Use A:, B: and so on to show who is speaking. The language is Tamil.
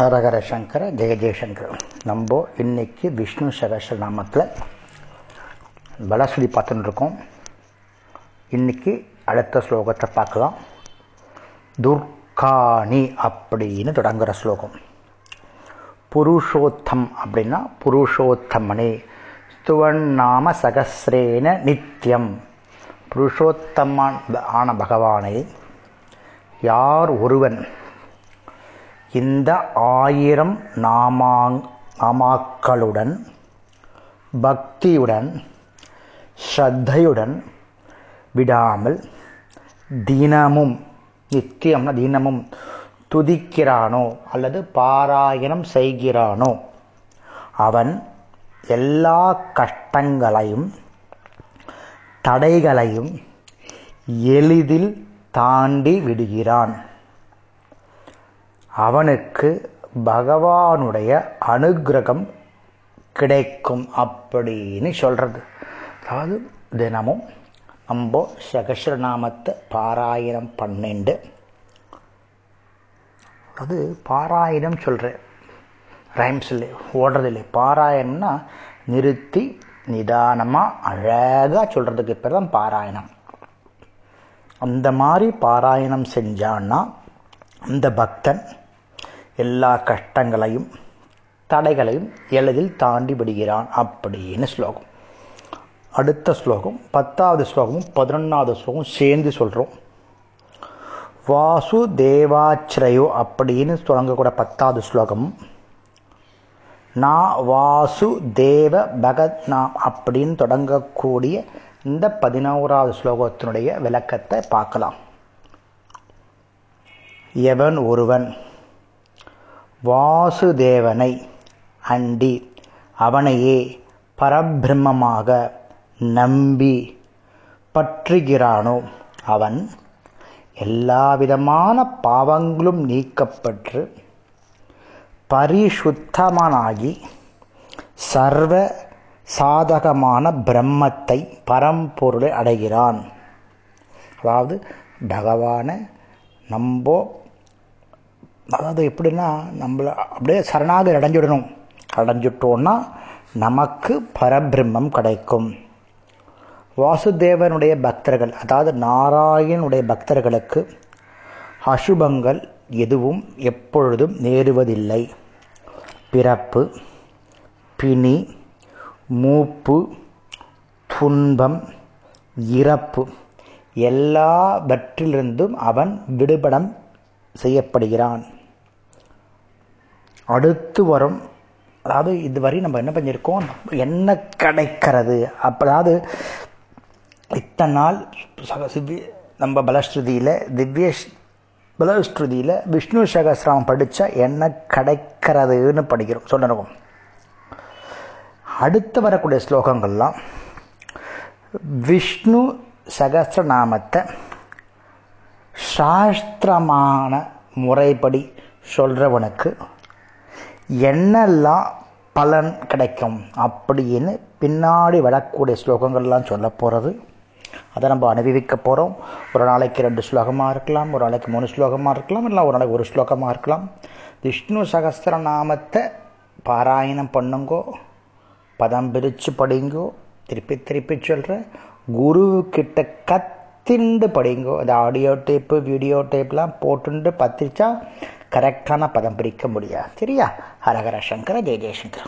A: ஹரஹர சங்கர ஜெய ஜெயசங்கர் நம்ம இன்னைக்கு விஷ்ணு சகஸ்ரநாமத்தில் பலஸ்ருதி பார்த்துட்டு இருக்கோம் இன்னைக்கு அடுத்த ஸ்லோகத்தை பார்க்கலாம் துர்காணி அப்படின்னு தொடங்குற ஸ்லோகம் புருஷோத்தம் அப்படின்னா புருஷோத்தமனே ஸ்துவன் நாம சகசிரேன நித்தியம் புருஷோத்தமான் ஆன பகவானை யார் ஒருவன் இந்த ஆயிரம் நாமாங் நாமாக்களுடன் பக்தியுடன் ஸ்ரத்தையுடன் விடாமல் தினமும் நித்தியம்னா தினமும் துதிக்கிறானோ அல்லது பாராயணம் செய்கிறானோ அவன் எல்லா கஷ்டங்களையும் தடைகளையும் எளிதில் தாண்டி விடுகிறான். அவனுக்கு பகவானுடைய அனுகிரகம் கிடைக்கும் அப்படின்னு சொல்கிறது அதாவது தினமும் நம்ம சகஸ்ரநாமத்தை பாராயணம் பன்னெண்டு. அது பாராயணம் சொல்கிறேன் ரைம்ஸ் இல்லை ஓடுறது இல்லை பாராயணம்னா நிறுத்தி நிதானமாக அழகாக சொல்கிறதுக்கு பேர் தான் பாராயணம். அந்த மாதிரி பாராயணம் செஞ்சான்னா அந்த பக்தன் எல்லா கஷ்டங்களையும் தடைகளையும் எளிதில் தாண்டி விடுகிறான் அப்படின்னு ஸ்லோகம். அடுத்த ஸ்லோகம் பத்தாவது ஸ்லோகமும் பதினொன்றாவது ஸ்லோகம் சேர்ந்து சொல்கிறோம் வாசு தேவாச்சிரயோ அப்படின்னு தொடங்கக்கூட பத்தாவது ஸ்லோகம். நான் வாசு தேவ பகத் நாம் அப்படின்னு தொடங்கக்கூடிய இந்த பதினோராவது ஸ்லோகத்தினுடைய விளக்கத்தை பார்க்கலாம். எவன் ஒருவன்? வாசுதேவனை அண்டி அவனையே பரபிரம்மமாக நம்பி பற்றுகிறானோ அவன். எல்லாவிதமான பாவங்களும் நீக்கப்பட்டு பரிசுத்தமனாகி சர்வ சாதகமான பிரம்மத்தை பரம்பொருளை அடைகிறான். அதாவது பகவானை நம்போ அதாவது எப்படின்னா நம்மளை அப்படியே சரணாக அடைஞ்சிடணும். அடைஞ்சிட்டோன்னா நமக்கு பரபிரம்மம் கிடைக்கும். வாசுதேவனுடைய பக்தர்கள் அதாவது நாராயணனுடைய பக்தர்களுக்கு அசுபங்கள் எதுவும் எப்பொழுதும் நேருவதில்லை. பிறப்பு பிணி மூப்பு துன்பம் இறப்பு எல்லாவற்றிலிருந்தும் அவன் விடுபடம் செய்யப்படுகிறான். அடுத்து வரும். அதாவது இதுவரை நம்ம என்ன பண்ணியிருக்கோம்? என்ன கிடைக்கிறது? அதாவது இத்தனை நாள் நம்ம பலஸ்ருதியில் திவ்ய பலஸ்ருதியில் விஷ்ணு சகசிரம் படித்தா என்ன கிடைக்கிறதுன்னு படிக்கிறோம். சொல்லணும் அடுத்து வரக்கூடிய ஸ்லோகங்கள்லாம் விஷ்ணு சகசிரநாமத்தை சாஸ்திரமான முறைப்படி சொல்கிறவனுக்கு என்னெல்லாம் பலன் கிடைக்கும் அப்படின்னு பின்னாடி வரக்கூடிய ஸ்லோகங்கள்லாம் சொல்ல போகிறது அதை நம்ம அனுபவிக்க போகிறோம் ஒரு நாளைக்கு ரெண்டு ஸ்லோகமாக இருக்கலாம் ஒரு நாளைக்கு மூணு ஸ்லோகமாக இருக்கலாம் இல்லை ஒரு நாளைக்கு ஒரு ஸ்லோகமாக இருக்கலாம். விஷ்ணு சகஸ்திரநாமத்தை பாராயணம் பண்ணுங்கோ பதம் பிரித்து படிங்கோ திருப்பி திருப்பி சொல்கிறேன் குரு கத்திண்டு படிங்கோ. அது ஆடியோ டேப்பு வீடியோ டேப்லாம் போட்டுண்டு பத்திரிச்சா கரெக்டான பதம் பிரிக்க முடியாது. சரியா? ஹரஹர சங்கர ஜெய ஜெயசங்கர